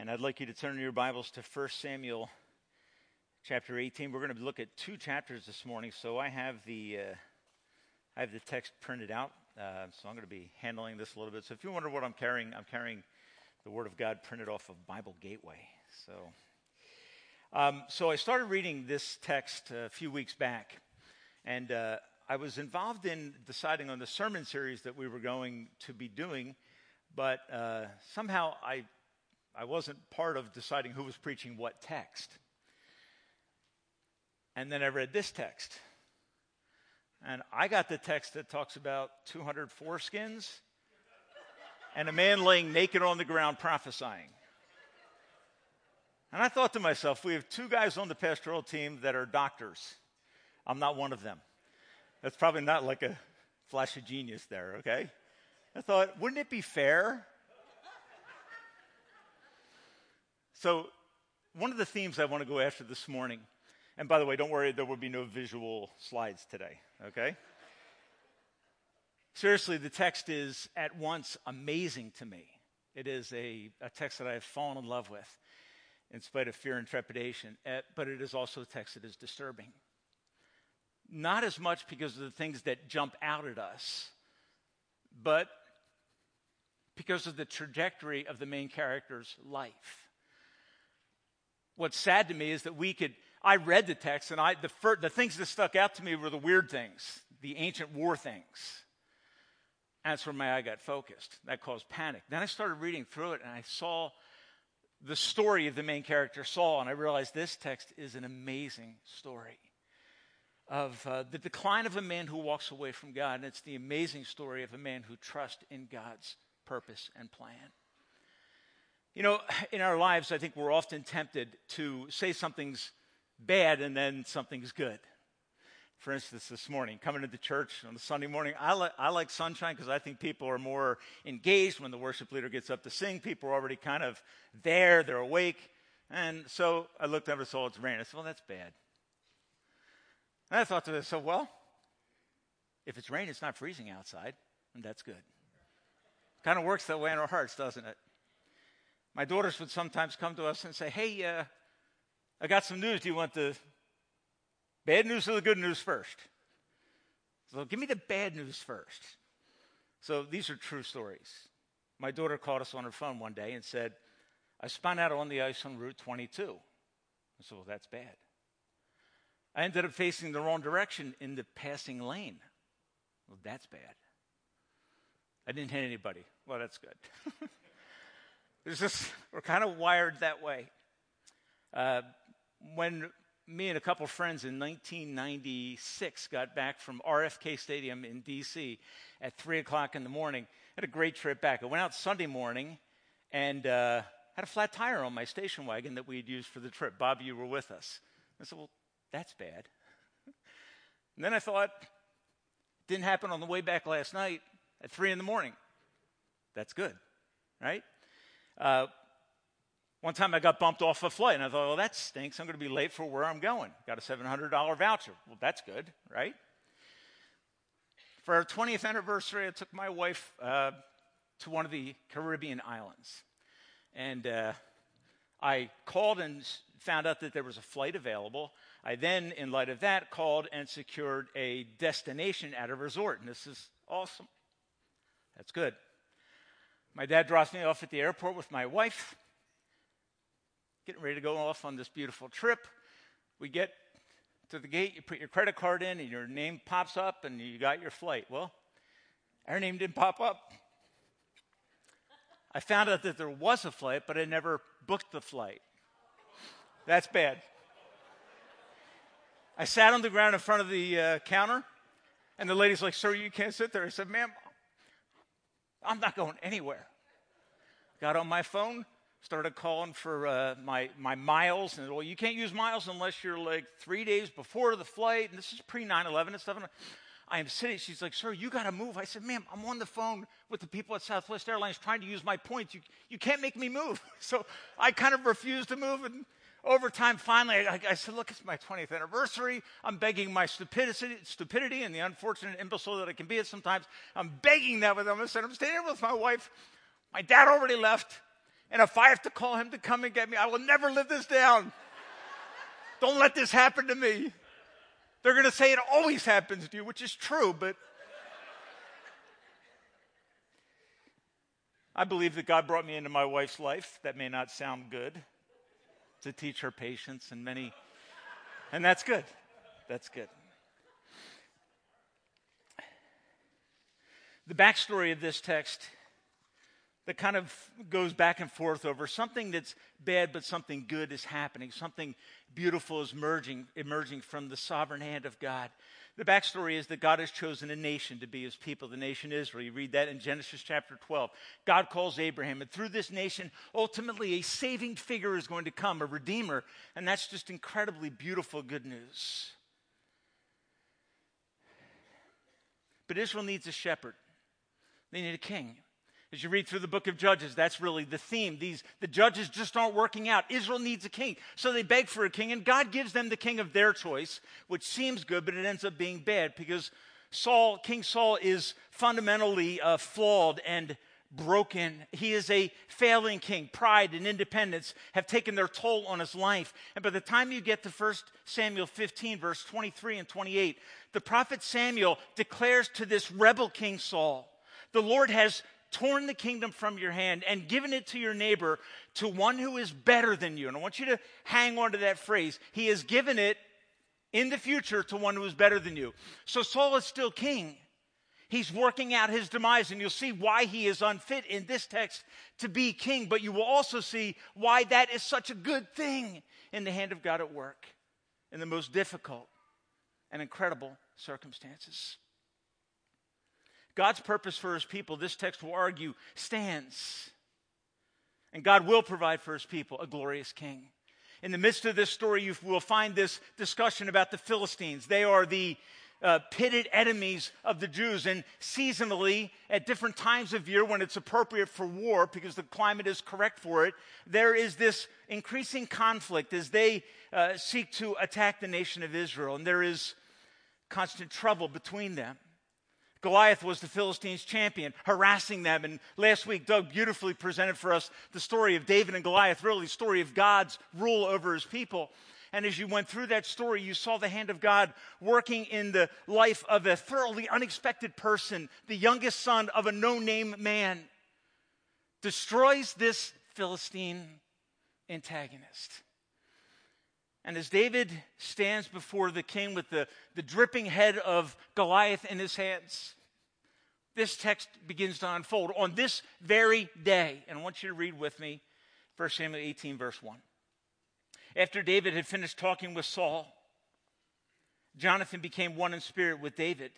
And I'd like you to turn your Bibles to 1 Samuel chapter 18. We're going to look at two chapters this morning. So I have the, uh, I have the text printed out. Uh, so I'm going to be handling this a little bit. So if you wonder what I'm carrying, I'm carrying the Word of God printed off of Bible Gateway. So, um, so I started reading this text a few weeks back. And uh, I was involved in deciding on the sermon series that we were going to be doing, but uh, somehow I, I wasn't part of deciding who was preaching what text. And then I read this text. And I got the text that talks about 200 foreskins and a man laying naked on the ground prophesying. And I thought to myself, we have two guys on the pastoral team that are doctors. I'm not one of them. That's probably not like a flash of genius there, okay? I thought, wouldn't it be fair? So, one of the themes I want to go after this morning, and by the way, don't worry, there will be no visual slides today, okay? Seriously, the text is at once amazing to me. It is a, a text that I have fallen in love with in spite of fear and trepidation, eh, but it is also a text that is disturbing not as much because of the things that jump out at us, but because of the trajectory of the main character's life. What's sad to me is that we could, I read the text and I, the, fir- the things that stuck out to me were the weird things, the ancient war things. That's where my eye got focused. That caused panic. Then I started reading through it and I saw the story of the main character, Saul, and I realized this text is an amazing story of uh, the decline of a man who walks away from God. And it's the amazing story of a man who trusts in God's purpose and plan. You know, in our lives, I think we're often tempted to say something's bad and then something's good. For instance, this morning, coming into church on a Sunday morning, I, li- I like sunshine because I think people are more engaged when the worship leader gets up to sing. People are already kind of there, they're awake. And so I looked and saw it's raining. I said, well, that's bad. And I thought to myself, well, if it's raining, it's not freezing outside, and that's good. Kind of works that way in our hearts, doesn't it? My daughters would sometimes come to us and say, hey, uh, I got some news. Do you want the bad news or the good news first? So give me the bad news first. So these are true stories. My daughter called us on her phone one day and said, I spun out on the ice on Route 22. I said, well, that's bad. I ended up facing the wrong direction in the passing lane. Well, that's bad. I didn't hit anybody. Well, that's good. Just, we're kind of wired that way. Uh, when me and a couple friends in 1996 got back from RFK Stadium in D.C. at 3 o'clock in the morning, had a great trip back. I went out Sunday morning and uh, had a flat tire on my station wagon that we had used for the trip. Bob, you were with us. I said, well, that's bad. and then I thought, didn't happen on the way back last night at 3 in the morning. That's good, right? Uh, one time I got bumped off a flight, and I thought, well, that stinks. I'm going to be late for where I'm going. Got a $700 voucher. Well, that's good, right? For our 20th anniversary, I took my wife uh, to one of the Caribbean islands. And uh, I called and found out that there was a flight available. I then, in light of that, called and secured a destination at a resort. And this is awesome. That's good. My dad drops me off at the airport with my wife, getting ready to go off on this beautiful trip. We get to the gate, you put your credit card in, and your name pops up, and you got your flight. Well, our name didn't pop up. I found out that there was a flight, but I never booked the flight. That's bad. I sat on the ground in front of the uh, counter, and the lady's like, Sir, you can't sit there. I said, Ma'am, I'm not going anywhere. Got on my phone, started calling for uh, my, my miles, and well, you can't use miles unless you're like three days before the flight, and this is pre 9 11 and stuff. And I am sitting, she's like, Sir, you got to move. I said, Ma'am, I'm on the phone with the people at Southwest Airlines trying to use my points. You, you can't make me move. So I kind of refused to move, and over time, finally, I, I, said, Look, it's my 20th anniversary. I'm begging my stupidity, stupidity and the unfortunate imbecile that I can be at sometimes. I'm begging that with them. I said, I'm staying with my wife. My dad already left. And if I have to call him to come and get me, I will never live this down. Don't let this happen to me. They're going to say it always happens to you, which is true, but I believe that God brought me into my wife's life. That may not sound good to teach her patience and many, and that's good. That's good. The backstory of this text that kind of goes back and forth over something that's bad, but something good is happening. Something beautiful is emerging, emerging from the sovereign hand of God. The backstory is that God has chosen a nation to be his people, the nation Israel. You read that in Genesis chapter 12. God calls Abraham, and through this nation, ultimately a saving figure is going to come, a redeemer, and that's just incredibly beautiful good news. But Israel needs a shepherd, they need a king. As you read through the book of Judges, that's really the theme. These, the judges just aren't working out. Israel needs a king. So they beg for a king, and God gives them the king of their choice, which seems good, but it ends up being bad because Saul, King Saul, is fundamentally uh, flawed and broken. He is a failing king. Pride and independence have taken their toll on his life. And by the time you get to 1 Samuel 15, verse 23 and 28, the prophet Samuel declares to this rebel king Saul, the Lord has torn the kingdom from your hand and given it to your neighbor, to one who is better than you. And I want you to hang on to that phrase. He has given it in the future to one who is better than you. So Saul is still king. He's working out his demise, and you'll see why he is unfit in this text to be king, but you will also see why that is such a good thing in the hand of God at work in the most difficult and incredible circumstances. God's purpose for his people, this text will argue, stands. And God will provide for his people a glorious king. In the midst of this story, you will find this discussion about the Philistines. They are the uh, pitted enemies of the Jews. And seasonally, at different times of year when it's appropriate for war, because the climate is correct for it, there is this increasing conflict as they uh, seek to attack the nation of Israel. And there is constant trouble between them. Goliath was the Philistines' champion, harassing them. And last week, Doug beautifully presented for us the story of David and Goliath, really the story of God's rule over his people. And as you went through that story, you saw the hand of God working in the life of a thoroughly unexpected person, the youngest son of a no name man, destroys this Philistine antagonist. And as David stands before the king with the, the dripping head of Goliath in his hands, this text begins to unfold on this very day. And I want you to read with me 1 Samuel 18, verse 1. After David had finished talking with Saul, Jonathan became one in spirit with David,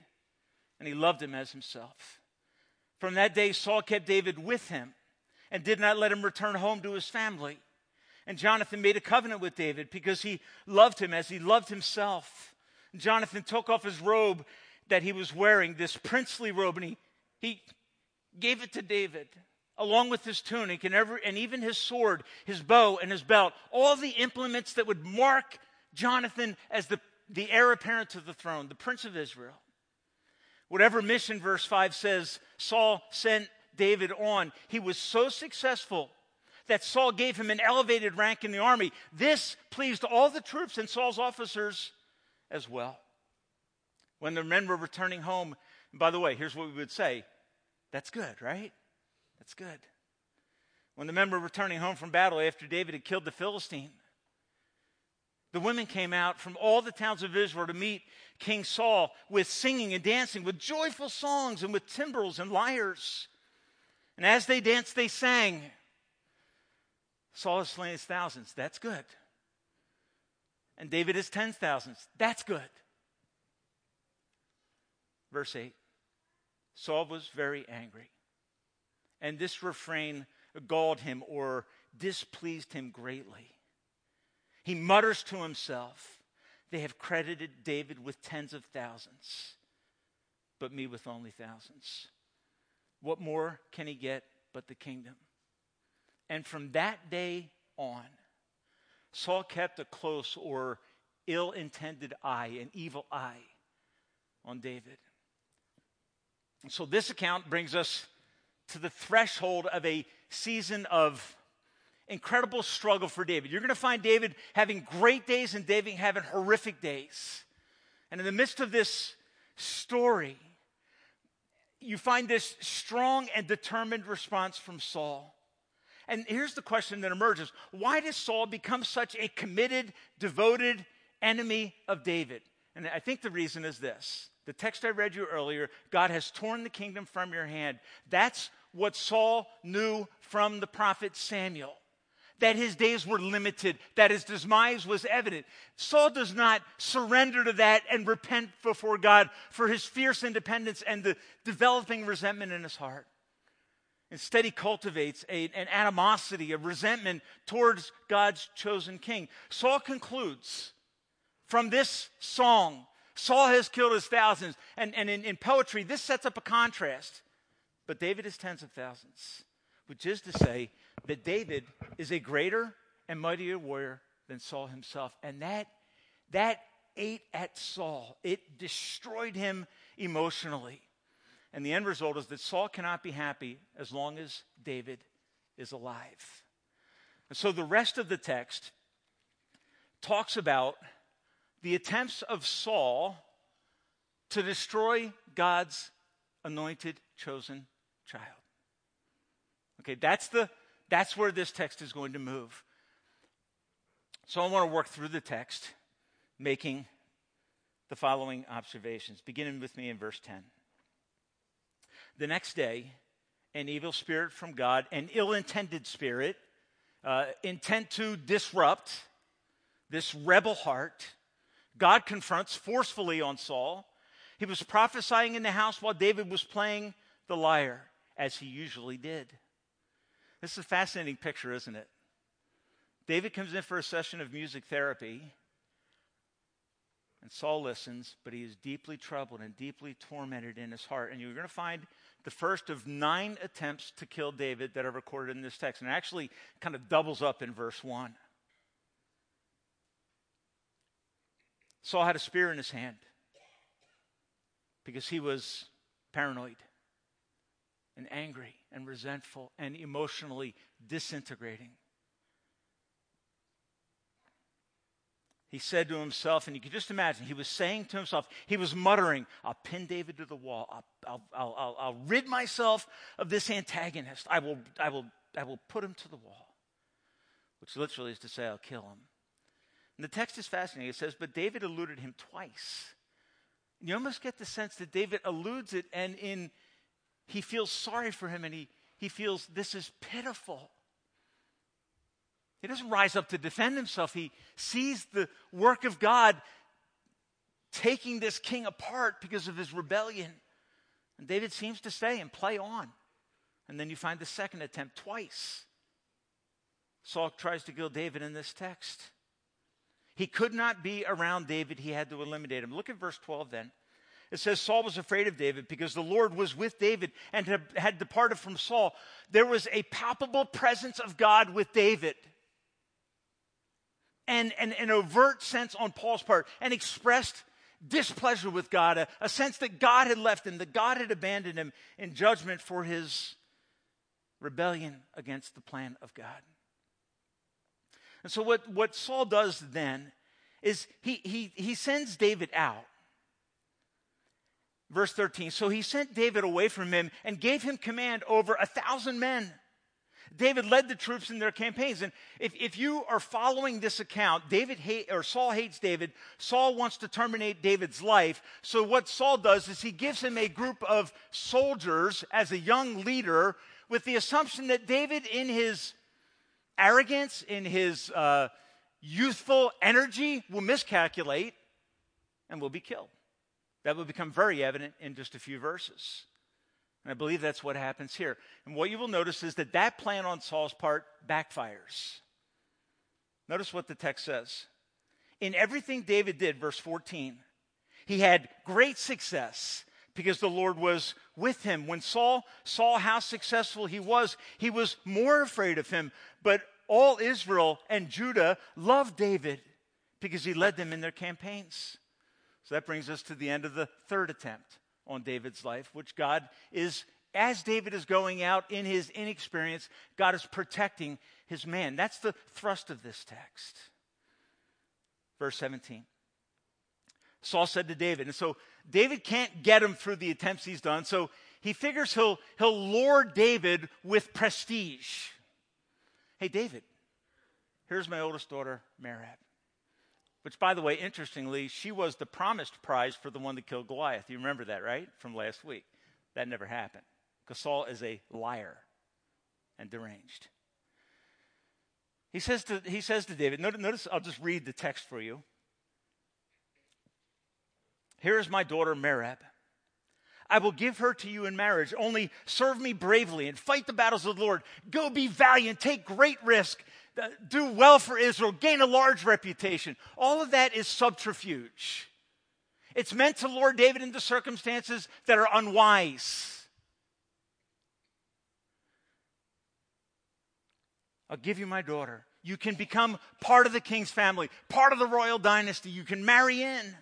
and he loved him as himself. From that day, Saul kept David with him and did not let him return home to his family. And Jonathan made a covenant with David because he loved him as he loved himself. Jonathan took off his robe that he was wearing, this princely robe, and he, he gave it to David, along with his tunic and, every, and even his sword, his bow, and his belt, all the implements that would mark Jonathan as the, the heir apparent to the throne, the prince of Israel. Whatever mission, verse 5 says, Saul sent David on, he was so successful that Saul gave him an elevated rank in the army. This pleased all the troops and Saul's officers as well. When the men were returning home, by the way, here's what we would say that's good, right? That's good. When the men were returning home from battle after David had killed the Philistine, the women came out from all the towns of Israel to meet King Saul with singing and dancing, with joyful songs and with timbrels and lyres. And as they danced, they sang. Saul has slain his thousands. That's good. And David has tens thousands. That's good. Verse 8 Saul was very angry. And this refrain galled him or displeased him greatly. He mutters to himself, They have credited David with tens of thousands, but me with only thousands. What more can he get but the kingdom? And from that day on, Saul kept a close or ill intended eye, an evil eye on David. And so this account brings us to the threshold of a season of incredible struggle for David. You're going to find David having great days and David having horrific days. And in the midst of this story, you find this strong and determined response from Saul. And here's the question that emerges Why does Saul become such a committed, devoted enemy of David? And I think the reason is this the text I read you earlier God has torn the kingdom from your hand. That's what Saul knew from the prophet Samuel that his days were limited, that his demise was evident. Saul does not surrender to that and repent before God for his fierce independence and the developing resentment in his heart. Instead, he cultivates a, an animosity, a resentment towards God's chosen king. Saul concludes from this song Saul has killed his thousands. And, and in, in poetry, this sets up a contrast. But David is tens of thousands, which is to say that David is a greater and mightier warrior than Saul himself. And that, that ate at Saul, it destroyed him emotionally. And the end result is that Saul cannot be happy as long as David is alive. And so the rest of the text talks about the attempts of Saul to destroy God's anointed, chosen child. Okay, that's, the, that's where this text is going to move. So I want to work through the text, making the following observations, beginning with me in verse 10. The next day, an evil spirit from God, an ill intended spirit, uh, intent to disrupt this rebel heart, God confronts forcefully on Saul. He was prophesying in the house while David was playing the lyre, as he usually did. This is a fascinating picture, isn't it? David comes in for a session of music therapy, and Saul listens, but he is deeply troubled and deeply tormented in his heart. And you're going to find the first of nine attempts to kill David that are recorded in this text. And actually kind of doubles up in verse 1. Saul had a spear in his hand because he was paranoid and angry and resentful and emotionally disintegrating. He said to himself, and you can just imagine, he was saying to himself, he was muttering, I'll pin David to the wall. I'll, I'll, I'll, I'll, rid myself of this antagonist. I will, I, will, I will put him to the wall, which literally is to say, I'll kill him. And the text is fascinating. It says, But David eluded him twice. You almost get the sense that David eludes it and in he feels sorry for him and he, he feels this is pitiful. He doesn't rise up to defend himself. He sees the work of God taking this king apart because of his rebellion. And David seems to stay and play on. And then you find the second attempt twice. Saul tries to kill David in this text. He could not be around David, he had to eliminate him. Look at verse 12 then. It says Saul was afraid of David because the Lord was with David and had departed from Saul. There was a palpable presence of God with David. And, and an overt sense on Paul's part, and expressed displeasure with God, a, a sense that God had left him, that God had abandoned him in judgment for his rebellion against the plan of God. And so, what, what Saul does then is he, he, he sends David out. Verse 13 So he sent David away from him and gave him command over a thousand men. David led the troops in their campaigns. And if, if you are following this account, David hate, or Saul hates David. Saul wants to terminate David's life. So what Saul does is he gives him a group of soldiers as a young leader with the assumption that David, in his arrogance, in his uh, youthful energy, will miscalculate and will be killed. That will become very evident in just a few verses. And I believe that's what happens here. And what you will notice is that that plan on Saul's part backfires. Notice what the text says. In everything David did, verse 14, he had great success because the Lord was with him. When Saul saw how successful he was, he was more afraid of him. But all Israel and Judah loved David because he led them in their campaigns. So that brings us to the end of the third attempt on David's life, which God is, as David is going out in his inexperience, God is protecting his man. That's the thrust of this text. Verse 17. Saul said to David, and so David can't get him through the attempts he's done, so he figures he'll, he'll lure David with prestige. Hey, David, here's my oldest daughter, Merab. Which, by the way, interestingly, she was the promised prize for the one that killed Goliath. You remember that, right? From last week. That never happened. Because Saul is a liar and deranged. He says to, he says to David, notice, I'll just read the text for you. Here is my daughter Merab. I will give her to you in marriage. Only serve me bravely and fight the battles of the Lord. Go be valiant, take great risk, do well for Israel, gain a large reputation. All of that is subterfuge. It's meant to lure David into circumstances that are unwise. I'll give you my daughter. You can become part of the king's family, part of the royal dynasty. You can marry in.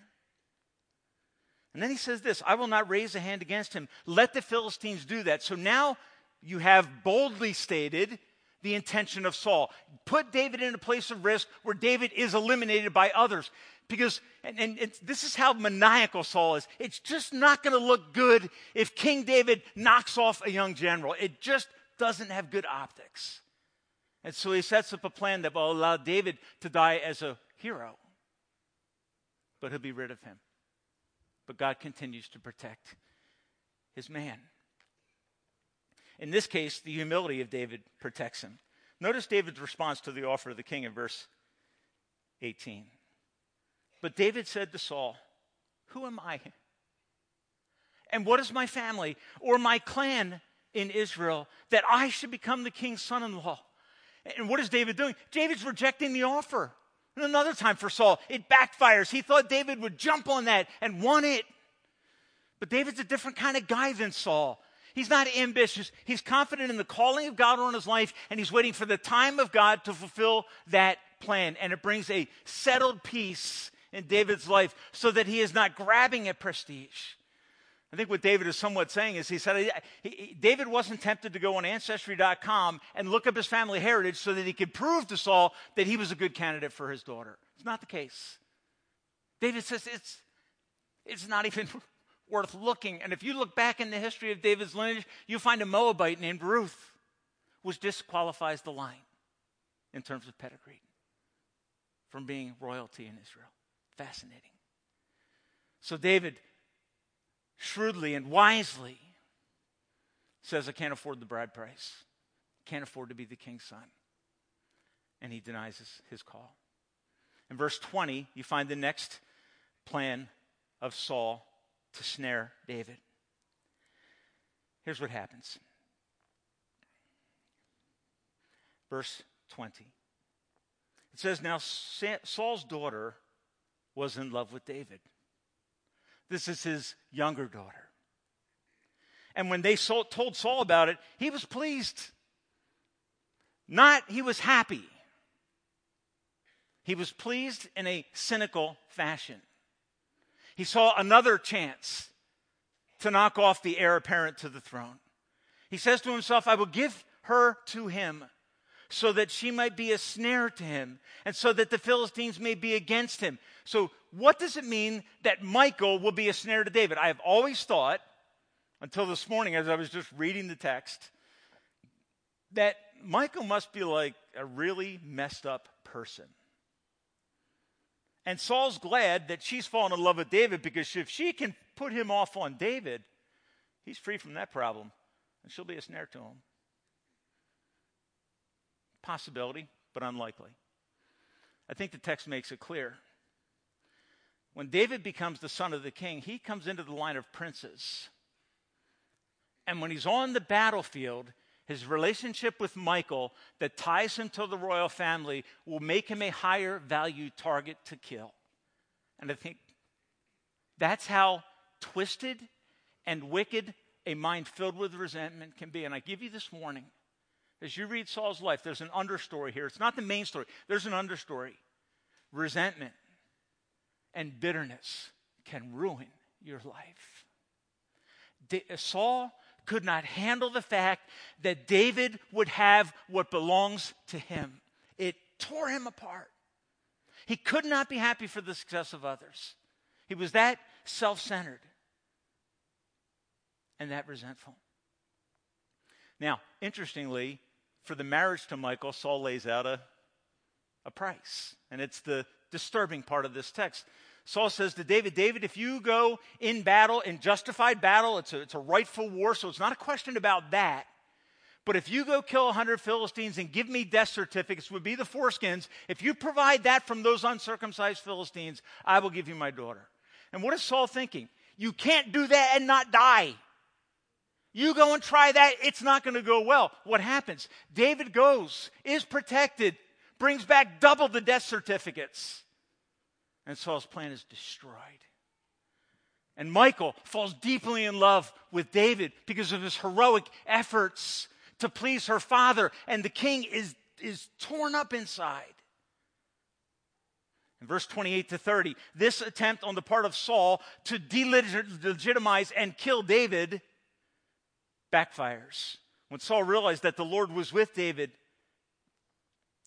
And then he says this I will not raise a hand against him. Let the Philistines do that. So now you have boldly stated the intention of Saul. Put David in a place of risk where David is eliminated by others. Because, and, and this is how maniacal Saul is. It's just not going to look good if King David knocks off a young general. It just doesn't have good optics. And so he sets up a plan that will allow David to die as a hero, but he'll be rid of him. But God continues to protect his man. In this case, the humility of David protects him. Notice David's response to the offer of the king in verse 18. But David said to Saul, Who am I? And what is my family or my clan in Israel that I should become the king's son in law? And what is David doing? David's rejecting the offer. And another time for Saul, it backfires. He thought David would jump on that and want it. But David's a different kind of guy than Saul. He's not ambitious. He's confident in the calling of God on his life, and he's waiting for the time of God to fulfill that plan. And it brings a settled peace in David's life so that he is not grabbing at prestige. I think what David is somewhat saying is he said he, he, David wasn't tempted to go on Ancestry.com and look up his family heritage so that he could prove to Saul that he was a good candidate for his daughter. It's not the case. David says it's, it's not even worth looking. And if you look back in the history of David's lineage, you find a Moabite named Ruth, which disqualifies the line in terms of pedigree from being royalty in Israel. Fascinating. So David shrewdly and wisely says, I can't afford the bride price. Can't afford to be the king's son. And he denies his, his call. In verse 20, you find the next plan of Saul to snare David. Here's what happens. Verse 20. It says, Now Saul's daughter was in love with David. This is his younger daughter. And when they told Saul about it, he was pleased. Not, he was happy. He was pleased in a cynical fashion. He saw another chance to knock off the heir apparent to the throne. He says to himself, I will give her to him so that she might be a snare to him and so that the Philistines may be against him. So, what does it mean that Michal will be a snare to David? I have always thought, until this morning as I was just reading the text, that Michal must be like a really messed up person. And Saul's glad that she's fallen in love with David because if she can put him off on David, he's free from that problem and she'll be a snare to him. Possibility, but unlikely. I think the text makes it clear. When David becomes the son of the king, he comes into the line of princes. And when he's on the battlefield, his relationship with Michal that ties him to the royal family will make him a higher value target to kill. And I think that's how twisted and wicked a mind filled with resentment can be. And I give you this warning as you read Saul's life, there's an understory here. It's not the main story, there's an understory. Resentment and bitterness can ruin your life. Saul could not handle the fact that David would have what belongs to him. It tore him apart. He could not be happy for the success of others. He was that self centered and that resentful. Now, interestingly, for the marriage to Michal, Saul lays out a, a price. And it's the disturbing part of this text. Saul says to David, David, if you go in battle, in justified battle, it's a, it's a rightful war, so it's not a question about that. But if you go kill 100 Philistines and give me death certificates, would be the foreskins, if you provide that from those uncircumcised Philistines, I will give you my daughter. And what is Saul thinking? You can't do that and not die. You go and try that, it's not going to go well. What happens? David goes, is protected, brings back double the death certificates. And Saul's plan is destroyed. And Michal falls deeply in love with David because of his heroic efforts to please her father. And the king is, is torn up inside. In verse 28 to 30, this attempt on the part of Saul to delegitimize and kill David backfires. When Saul realized that the Lord was with David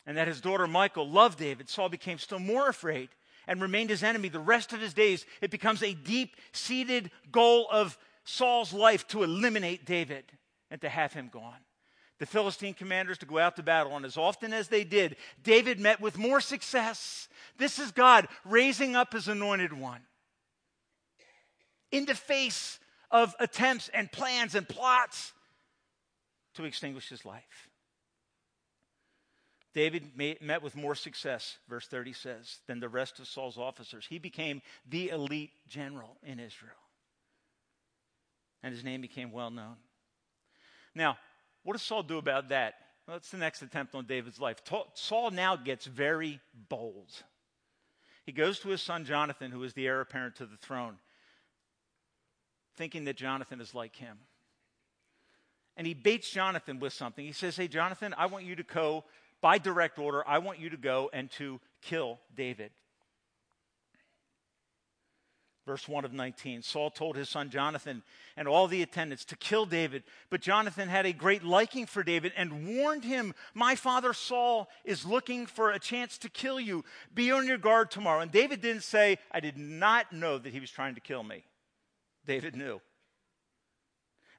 and that his daughter Michal loved David, Saul became still more afraid and remained his enemy the rest of his days. It becomes a deep seated goal of Saul's life to eliminate David and to have him gone. The Philistine commanders to go out to battle, and as often as they did, David met with more success. This is God raising up his anointed one. In the face of attempts and plans and plots to extinguish his life. David met with more success, verse 30 says, than the rest of Saul's officers. He became the elite general in Israel. And his name became well known. Now, what does Saul do about that? Well, that's the next attempt on David's life. Saul now gets very bold. He goes to his son Jonathan, who is the heir apparent to the throne, thinking that Jonathan is like him. And he baits Jonathan with something. He says, Hey, Jonathan, I want you to go, by direct order, I want you to go and to kill David. Verse 1 of 19 Saul told his son Jonathan and all the attendants to kill David, but Jonathan had a great liking for David and warned him, My father Saul is looking for a chance to kill you. Be on your guard tomorrow. And David didn't say, I did not know that he was trying to kill me. David knew.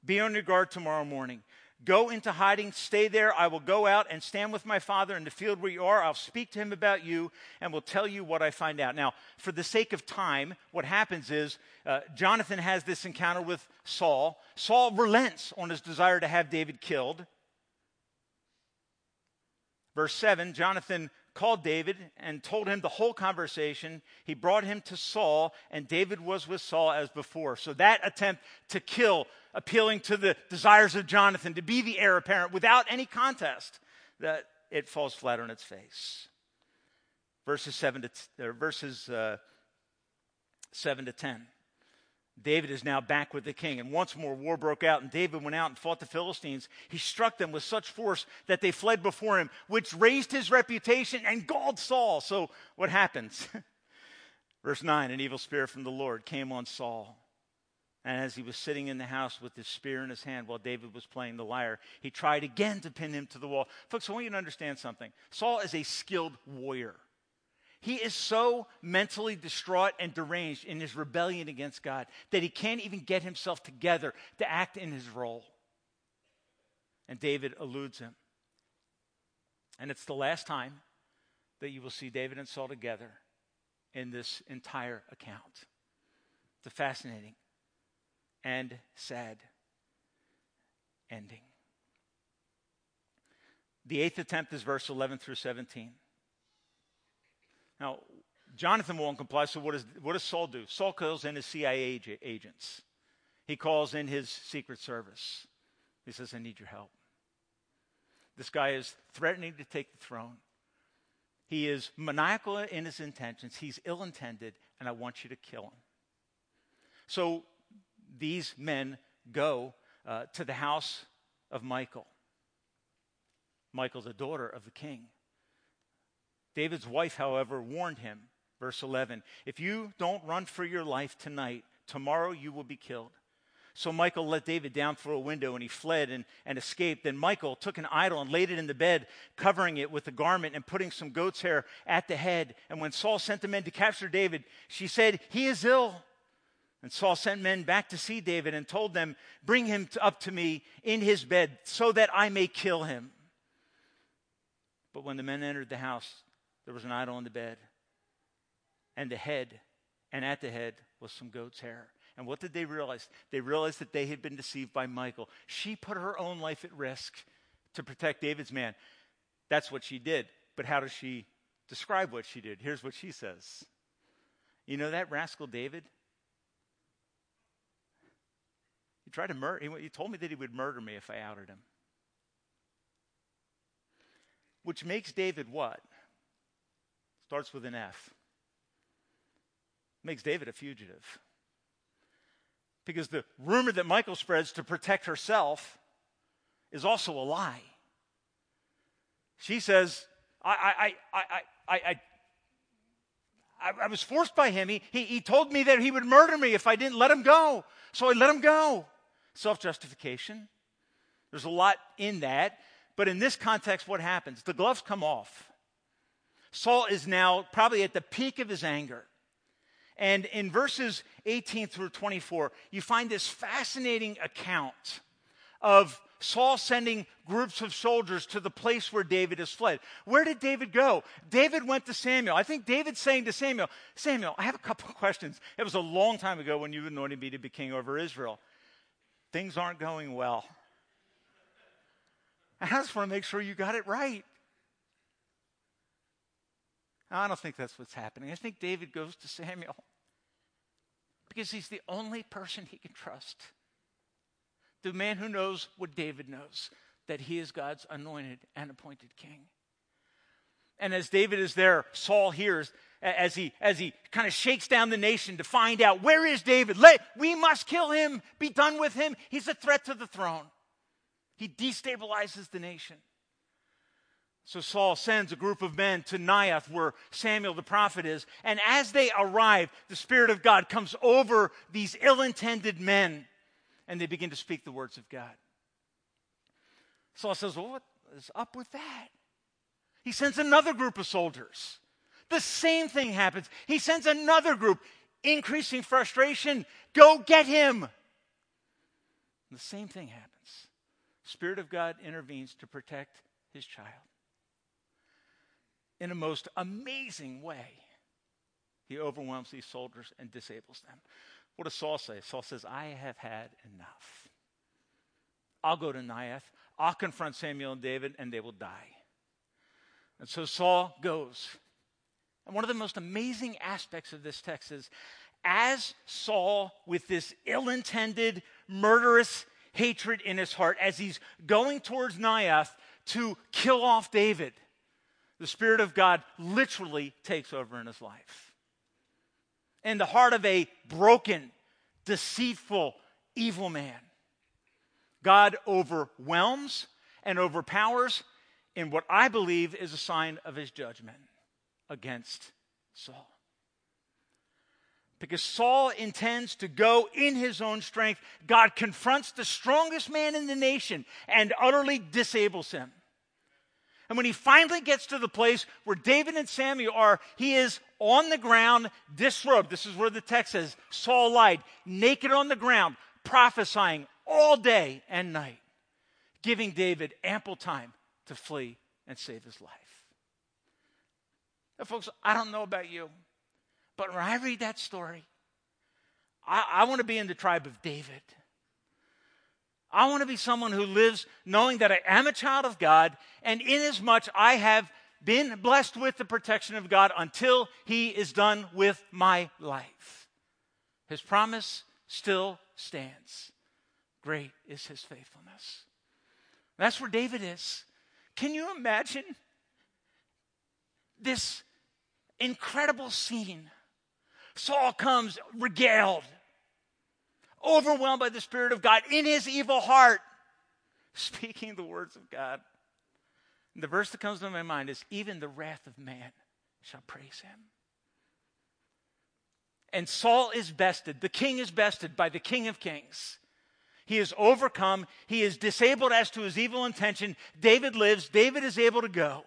Be on your guard tomorrow morning. Go into hiding, stay there. I will go out and stand with my father in the field where you are. I'll speak to him about you and will tell you what I find out. Now, for the sake of time, what happens is uh, Jonathan has this encounter with Saul. Saul relents on his desire to have David killed. Verse 7 Jonathan called David and told him the whole conversation. He brought him to Saul, and David was with Saul as before. So that attempt to kill, appealing to the desires of Jonathan, to be the heir apparent without any contest, that it falls flat on its face. Verses seven to t- verses uh, seven to ten. David is now back with the king. And once more, war broke out, and David went out and fought the Philistines. He struck them with such force that they fled before him, which raised his reputation and galled Saul. So, what happens? Verse 9 An evil spirit from the Lord came on Saul. And as he was sitting in the house with his spear in his hand while David was playing the lyre, he tried again to pin him to the wall. Folks, I want you to understand something. Saul is a skilled warrior. He is so mentally distraught and deranged in his rebellion against God that he can't even get himself together to act in his role. And David eludes him. And it's the last time that you will see David and Saul together in this entire account. It's fascinating and sad ending. The eighth attempt is verse 11 through 17. Now, Jonathan won't comply, so what, is, what does Saul do? Saul calls in his CIA agents. He calls in his secret service. He says, I need your help. This guy is threatening to take the throne. He is maniacal in his intentions. He's ill intended, and I want you to kill him. So these men go uh, to the house of Michal. Michal's the daughter of the king. David's wife, however, warned him, verse 11 If you don't run for your life tonight, tomorrow you will be killed. So Michal let David down through a window and he fled and, and escaped. Then Michal took an idol and laid it in the bed, covering it with a garment and putting some goat's hair at the head. And when Saul sent the men to capture David, she said, He is ill. And Saul sent men back to see David and told them, Bring him up to me in his bed so that I may kill him. But when the men entered the house, there was an idol in the bed, and the head, and at the head was some goat's hair. And what did they realize? They realized that they had been deceived by Michal. She put her own life at risk to protect David's man. That's what she did. But how does she describe what she did? Here's what she says You know that rascal David? He tried to murder, he told me that he would murder me if I outed him. Which makes David what? Starts with an F. Makes David a fugitive. Because the rumor that Michal spreads to protect herself is also a lie. She says, I, I, I, I, I, I, I was forced by him. He, he, he told me that he would murder me if I didn't let him go. So I let him go. Self justification. There's a lot in that. But in this context, what happens? The gloves come off. Saul is now probably at the peak of his anger. And in verses 18 through 24, you find this fascinating account of Saul sending groups of soldiers to the place where David has fled. Where did David go? David went to Samuel. I think David's saying to Samuel, Samuel, I have a couple of questions. It was a long time ago when you anointed me to be king over Israel. Things aren't going well. I just want to make sure you got it right. I don't think that's what's happening. I think David goes to Samuel because he's the only person he can trust. The man who knows what David knows that he is God's anointed and appointed king. And as David is there, Saul hears as he as he kind of shakes down the nation to find out where is David. Let, we must kill him. Be done with him. He's a threat to the throne. He destabilizes the nation. So Saul sends a group of men to Naioth, where Samuel the prophet is. And as they arrive, the Spirit of God comes over these ill intended men, and they begin to speak the words of God. Saul says, Well, what is up with that? He sends another group of soldiers. The same thing happens. He sends another group, increasing frustration. Go get him. And the same thing happens. Spirit of God intervenes to protect his child in a most amazing way. He overwhelms these soldiers and disables them. What does Saul say? Saul says, I have had enough. I'll go to Naioth. I'll confront Samuel and David, and they will die. And so Saul goes. And one of the most amazing aspects of this text is as Saul, with this ill intended, murderous hatred in his heart, as he's going towards Naioth to kill off David, the Spirit of God literally takes over in his life. In the heart of a broken, deceitful, evil man, God overwhelms and overpowers in what I believe is a sign of his judgment against Saul. Because Saul intends to go in his own strength, God confronts the strongest man in the nation and utterly disables him. And when he finally gets to the place where David and Samuel are, he is on the ground, disrobed. This is where the text says Saul lied, naked on the ground, prophesying all day and night, giving David ample time to flee and save his life. Now, folks, I don't know about you, but when I read that story, I, I want to be in the tribe of David. I want to be someone who lives knowing that I am a child of God, and inasmuch I have been blessed with the protection of God until He is done with my life. His promise still stands. Great is His faithfulness. That's where David is. Can you imagine this incredible scene? Saul comes regaled overwhelmed by the Spirit of God in his evil heart, speaking the words of God. And the verse that comes to my mind is even the wrath of man shall praise him. And Saul is bested. The king is bested by the king of kings. He is overcome. He is disabled as to his evil intention. David lives. David is able to go.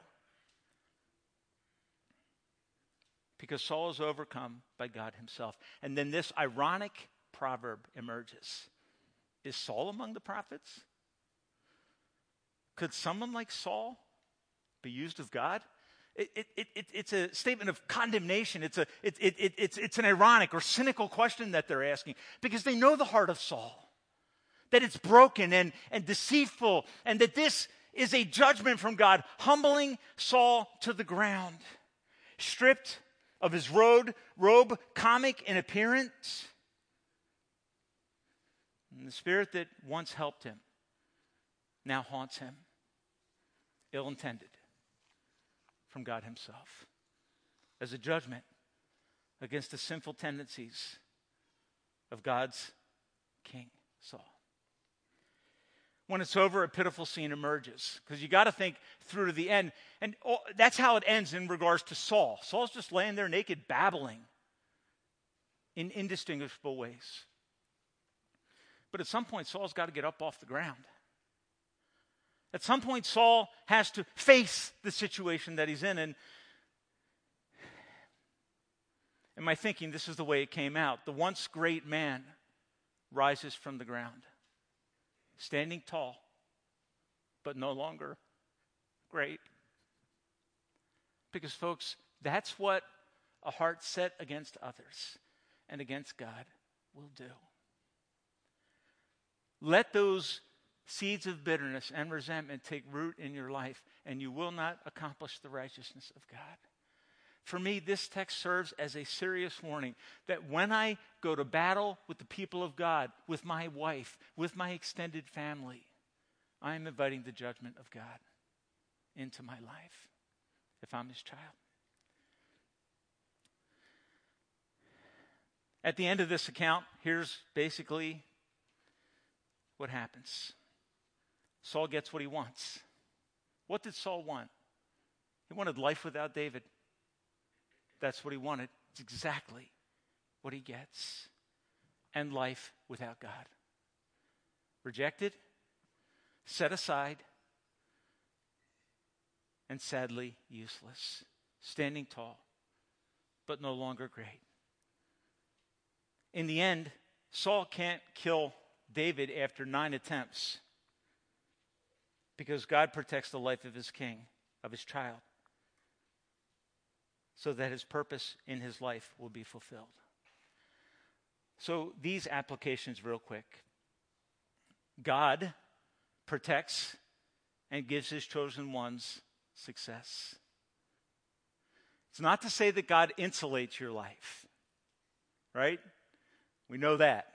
Because Saul is overcome by God himself. And then this ironic proverb emerges Is Saul among the prophets? Could someone like Saul be used of God? It, it, it, it's a statement of condemnation. It's, a, it, it, it's, it's an ironic or cynical question that they're asking because they know the heart of Saul that it's broken and, and deceitful, and that this is a judgment from God, humbling Saul to the ground, stripped of his robe, robe comic in appearance. And the spirit that once helped him now haunts him, ill intended from God Himself as a judgment against the sinful tendencies of God's king, Saul. When it's over, a pitiful scene emerges because you got to think through to the end. And that's how it ends in regards to Saul. Saul's just laying there naked, babbling in indistinguishable ways. But at some point, Saul's got to get up off the ground. At some point, Saul has to face the situation that he's in. And in my thinking, this is the way it came out. The once great man rises from the ground standing tall, but no longer great. Because, folks, that's what a heart set against others and against God will do. Let those seeds of bitterness and resentment take root in your life, and you will not accomplish the righteousness of God. For me, this text serves as a serious warning that when I go to battle with the people of God, with my wife, with my extended family, I am inviting the judgment of God into my life if I'm his child. At the end of this account, here's basically what happens Saul gets what he wants. What did Saul want? He wanted life without David. That's what he wanted. It's exactly what he gets. And life without God. Rejected, set aside, and sadly useless. Standing tall, but no longer great. In the end, Saul can't kill David after nine attempts because God protects the life of his king, of his child so that his purpose in his life will be fulfilled. So, these applications, real quick. God protects and gives his chosen ones success. It's not to say that God insulates your life, right? We know that.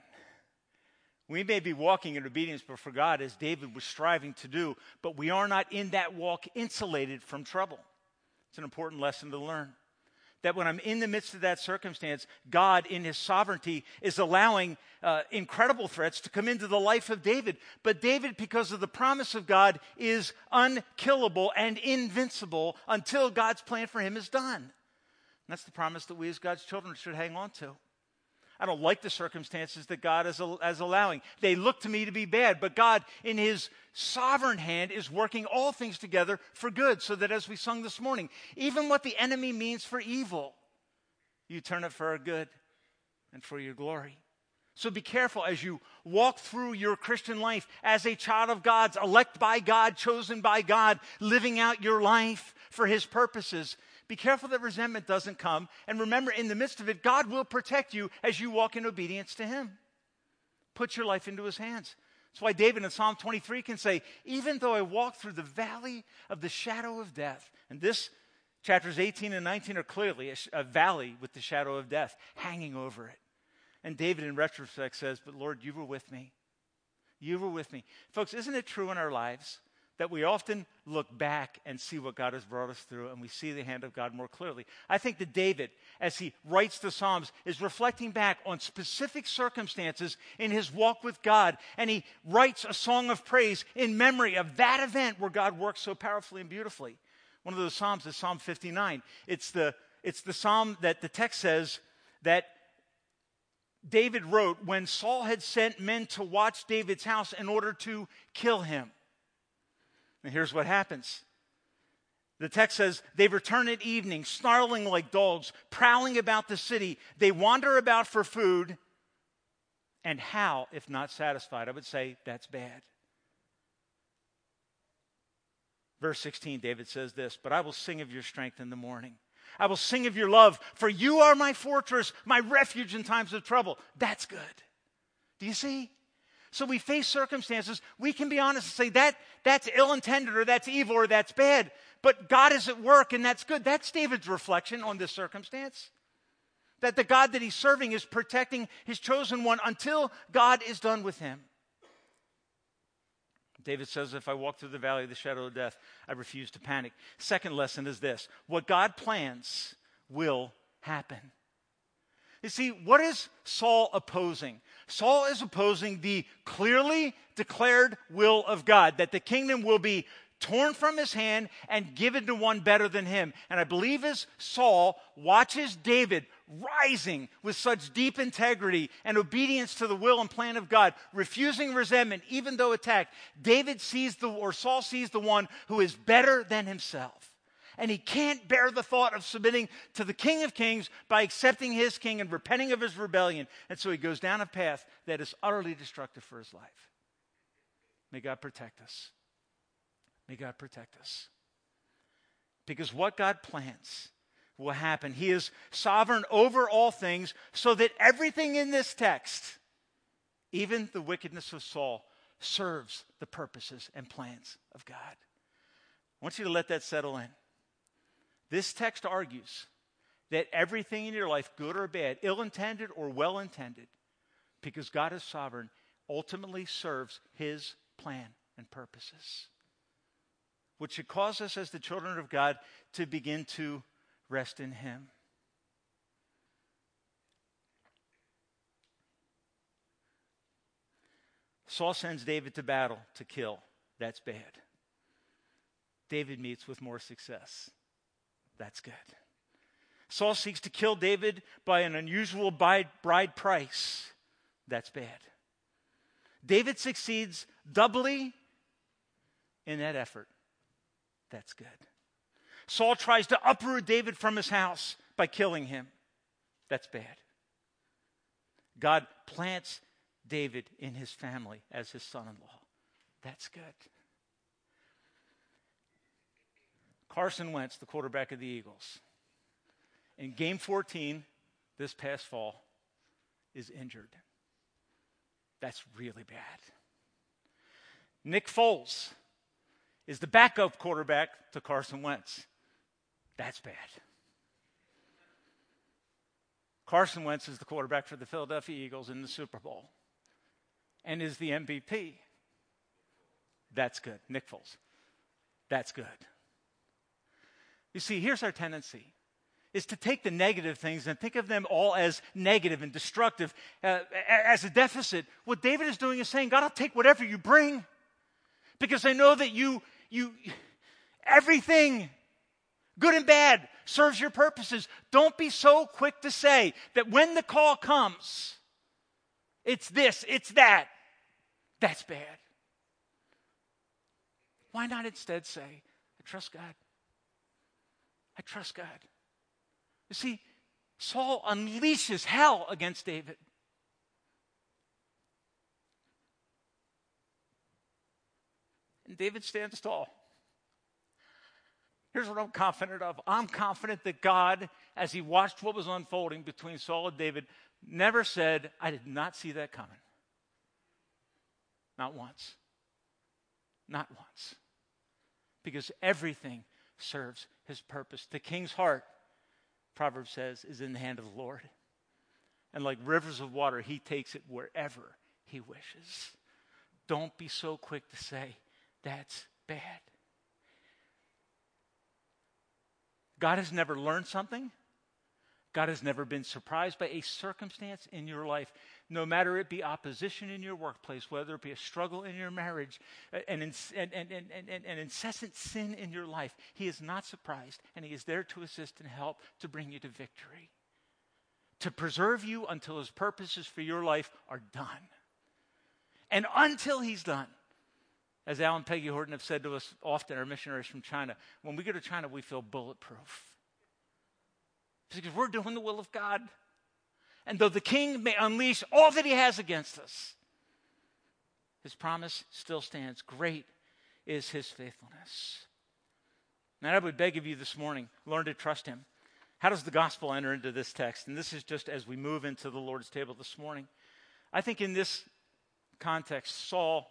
We may be walking in obedience before God as David was striving to do, but we are not in that walk insulated from trouble. It's an important lesson to learn that when I'm in the midst of that circumstance, God, in His sovereignty, is allowing uh, incredible threats to come into the life of David. But David, because of the promise of God, is unkillable and invincible until God's plan for him is done. And that's the promise that we as God's children should hang on to. I don't like the circumstances that God is, is allowing. They look to me to be bad, but God, in His sovereign hand, is working all things together for good, so that as we sung this morning, even what the enemy means for evil, you turn it for our good and for your glory. So be careful as you walk through your Christian life as a child of God's, elect by God, chosen by God, living out your life for His purposes. Be careful that resentment doesn't come. And remember, in the midst of it, God will protect you as you walk in obedience to Him. Put your life into His hands. That's why David in Psalm 23 can say, Even though I walk through the valley of the shadow of death, and this chapters 18 and 19 are clearly a, a valley with the shadow of death hanging over it. And David, in retrospect, says, But Lord, you were with me. You were with me. Folks, isn't it true in our lives that we often look back and see what God has brought us through and we see the hand of God more clearly. I think that David, as he writes the Psalms, is reflecting back on specific circumstances in his walk with God and he writes a song of praise in memory of that event where God works so powerfully and beautifully. One of those Psalms is Psalm 59. It's the, it's the Psalm that the text says that David wrote when Saul had sent men to watch David's house in order to kill him. And here's what happens. The text says, They return at evening, snarling like dogs, prowling about the city. They wander about for food. And how, if not satisfied? I would say that's bad. Verse 16, David says this But I will sing of your strength in the morning. I will sing of your love, for you are my fortress, my refuge in times of trouble. That's good. Do you see? So we face circumstances. We can be honest and say that that's ill intended or that's evil or that's bad. But God is at work and that's good. That's David's reflection on this circumstance. That the God that he's serving is protecting his chosen one until God is done with him. David says, If I walk through the valley of the shadow of death, I refuse to panic. Second lesson is this what God plans will happen. You see, what is Saul opposing? Saul is opposing the clearly declared will of God that the kingdom will be torn from his hand and given to one better than him. And I believe as Saul watches David rising with such deep integrity and obedience to the will and plan of God, refusing resentment, even though attacked, David sees the, or Saul sees the one who is better than himself. And he can't bear the thought of submitting to the King of Kings by accepting his king and repenting of his rebellion. And so he goes down a path that is utterly destructive for his life. May God protect us. May God protect us. Because what God plans will happen. He is sovereign over all things, so that everything in this text, even the wickedness of Saul, serves the purposes and plans of God. I want you to let that settle in. This text argues that everything in your life, good or bad, ill intended or well intended, because God is sovereign, ultimately serves his plan and purposes which should cause us as the children of God to begin to rest in Him. Saul sends David to battle to kill. That's bad. David meets with more success. That's good. Saul seeks to kill David by an unusual bride price. That's bad. David succeeds doubly in that effort. That's good. Saul tries to uproot David from his house by killing him. That's bad. God plants David in his family as his son in law. That's good. Carson Wentz, the quarterback of the Eagles, in game 14 this past fall, is injured. That's really bad. Nick Foles, is the backup quarterback to Carson Wentz. That's bad. Carson Wentz is the quarterback for the Philadelphia Eagles in the Super Bowl and is the MVP. That's good. Nick Foles. That's good. You see, here's our tendency is to take the negative things and think of them all as negative and destructive, uh, as a deficit. What David is doing is saying, God, I'll take whatever you bring because I know that you you everything good and bad serves your purposes. Don't be so quick to say that when the call comes, it's this, it's that. That's bad. Why not instead say, I trust God? I trust God. You see, Saul unleashes hell against David. And David stands tall. Here's what I'm confident of I'm confident that God, as he watched what was unfolding between Saul and David, never said, I did not see that coming. Not once. Not once. Because everything serves his purpose. The king's heart, Proverbs says, is in the hand of the Lord. And like rivers of water, he takes it wherever he wishes. Don't be so quick to say, that's bad. God has never learned something. God has never been surprised by a circumstance in your life, no matter it be opposition in your workplace, whether it be a struggle in your marriage, an, an, an, an, an incessant sin in your life. He is not surprised, and He is there to assist and help to bring you to victory. to preserve you until his purposes for your life are done. And until he's done, as Al and Peggy Horton have said to us often, our missionaries from China, when we go to China, we feel bulletproof. Because we're doing the will of God. And though the king may unleash all that he has against us, his promise still stands. Great is his faithfulness. And I would beg of you this morning, learn to trust him. How does the gospel enter into this text? And this is just as we move into the Lord's table this morning. I think in this context, Saul,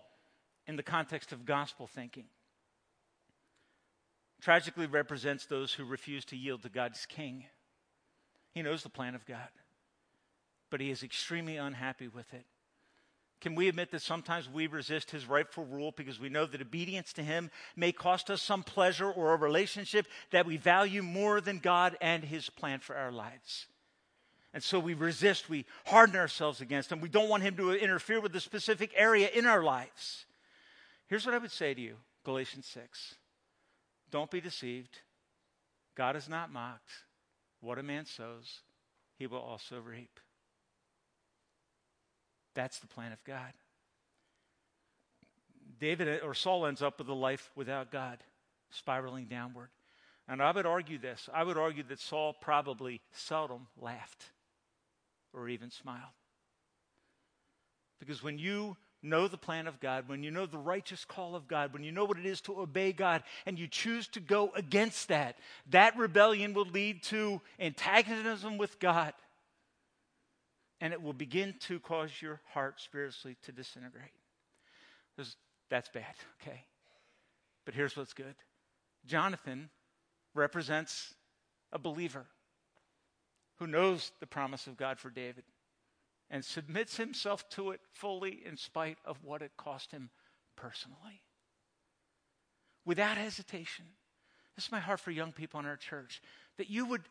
in the context of gospel thinking, tragically represents those who refuse to yield to God's king. He knows the plan of God, but he is extremely unhappy with it. Can we admit that sometimes we resist his rightful rule because we know that obedience to him may cost us some pleasure or a relationship that we value more than God and his plan for our lives? And so we resist, we harden ourselves against him. We don't want him to interfere with a specific area in our lives. Here's what I would say to you Galatians 6. Don't be deceived. God is not mocked. What a man sows, he will also reap. That's the plan of God. David or Saul ends up with a life without God, spiraling downward. And I would argue this I would argue that Saul probably seldom laughed or even smiled. Because when you know the plan of God, when you know the righteous call of God, when you know what it is to obey God, and you choose to go against that, that rebellion will lead to antagonism with God and it will begin to cause your heart spiritually to disintegrate. That's bad, okay? But here's what's good Jonathan represents a believer who knows the promise of God for David and submits himself to it fully in spite of what it cost him personally. Without hesitation. This is my heart for young people in our church that you would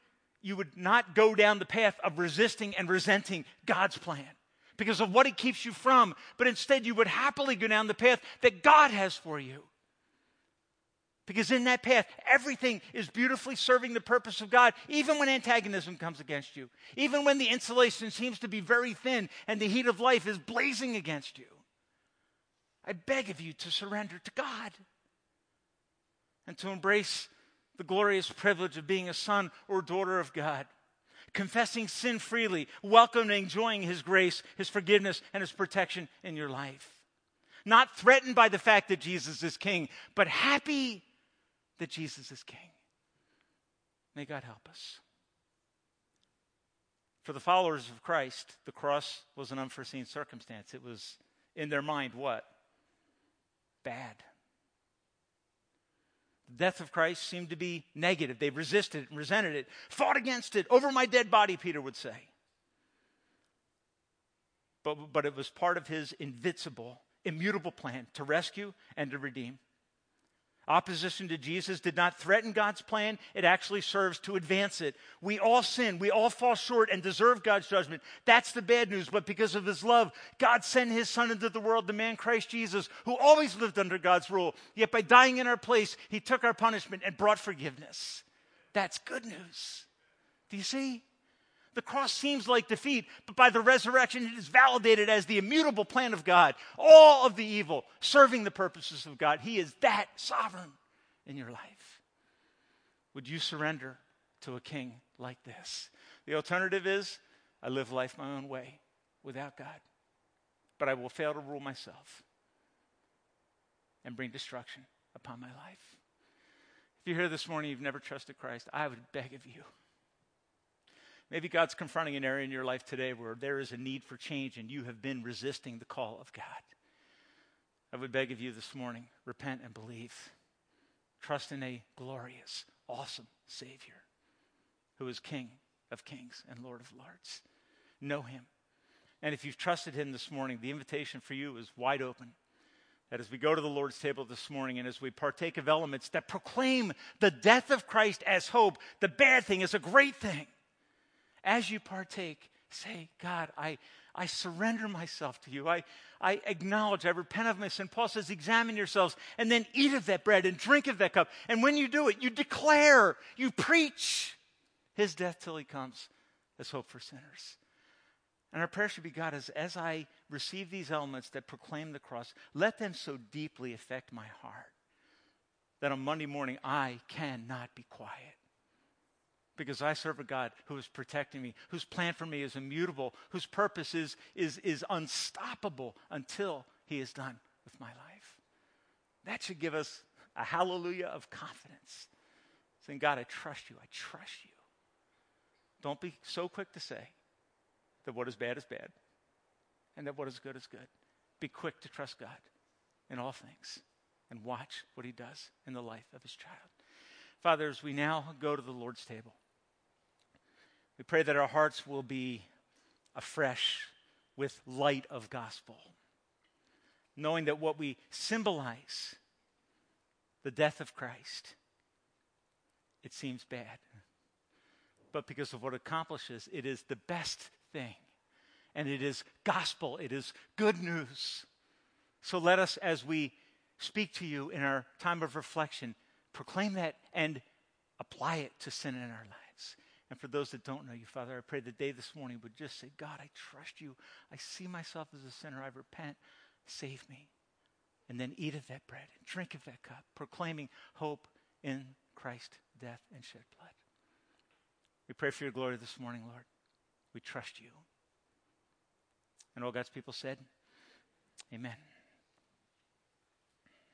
you would not go down the path of resisting and resenting God's plan because of what it keeps you from, but instead you would happily go down the path that God has for you. Because in that path, everything is beautifully serving the purpose of God, even when antagonism comes against you, even when the insulation seems to be very thin and the heat of life is blazing against you. I beg of you to surrender to God and to embrace the glorious privilege of being a son or daughter of God, confessing sin freely, welcoming, enjoying His grace, His forgiveness, and His protection in your life. Not threatened by the fact that Jesus is King, but happy that Jesus is King. May God help us. For the followers of Christ, the cross was an unforeseen circumstance. It was in their mind what? Bad. The death of Christ seemed to be negative. They resisted it, resented it, fought against it. Over my dead body, Peter would say. But, but it was part of his invincible, immutable plan to rescue and to redeem. Opposition to Jesus did not threaten God's plan, it actually serves to advance it. We all sin, we all fall short and deserve God's judgment. That's the bad news. But because of his love, God sent his Son into the world, the man Christ Jesus, who always lived under God's rule. Yet by dying in our place, he took our punishment and brought forgiveness. That's good news. Do you see? The cross seems like defeat, but by the resurrection, it is validated as the immutable plan of God. All of the evil serving the purposes of God. He is that sovereign in your life. Would you surrender to a king like this? The alternative is I live life my own way without God, but I will fail to rule myself and bring destruction upon my life. If you're here this morning, you've never trusted Christ, I would beg of you Maybe God's confronting an area in your life today where there is a need for change and you have been resisting the call of God. I would beg of you this morning repent and believe. Trust in a glorious, awesome Savior who is King of kings and Lord of lords. Know Him. And if you've trusted Him this morning, the invitation for you is wide open. That as we go to the Lord's table this morning and as we partake of elements that proclaim the death of Christ as hope, the bad thing is a great thing as you partake, say, God, I, I surrender myself to you. I, I acknowledge, I repent of my sin. Paul says, examine yourselves and then eat of that bread and drink of that cup. And when you do it, you declare, you preach his death till he comes, as hope for sinners. And our prayer should be God, as, as I receive these elements that proclaim the cross, let them so deeply affect my heart that on Monday morning I cannot be quiet. Because I serve a God who is protecting me, whose plan for me is immutable, whose purpose is, is, is unstoppable until he is done with my life. That should give us a hallelujah of confidence. Saying, God, I trust you. I trust you. Don't be so quick to say that what is bad is bad and that what is good is good. Be quick to trust God in all things and watch what he does in the life of his child. Father, as we now go to the Lord's table, we pray that our hearts will be afresh with light of gospel, knowing that what we symbolize, the death of Christ, it seems bad. But because of what it accomplishes, it is the best thing. And it is gospel, it is good news. So let us, as we speak to you in our time of reflection, proclaim that and apply it to sin in our lives. And for those that don't know you, Father, I pray the day this morning would just say, God, I trust you. I see myself as a sinner. I repent. Save me. And then eat of that bread and drink of that cup, proclaiming hope in Christ's death and shed blood. We pray for your glory this morning, Lord. We trust you. And all God's people said, Amen.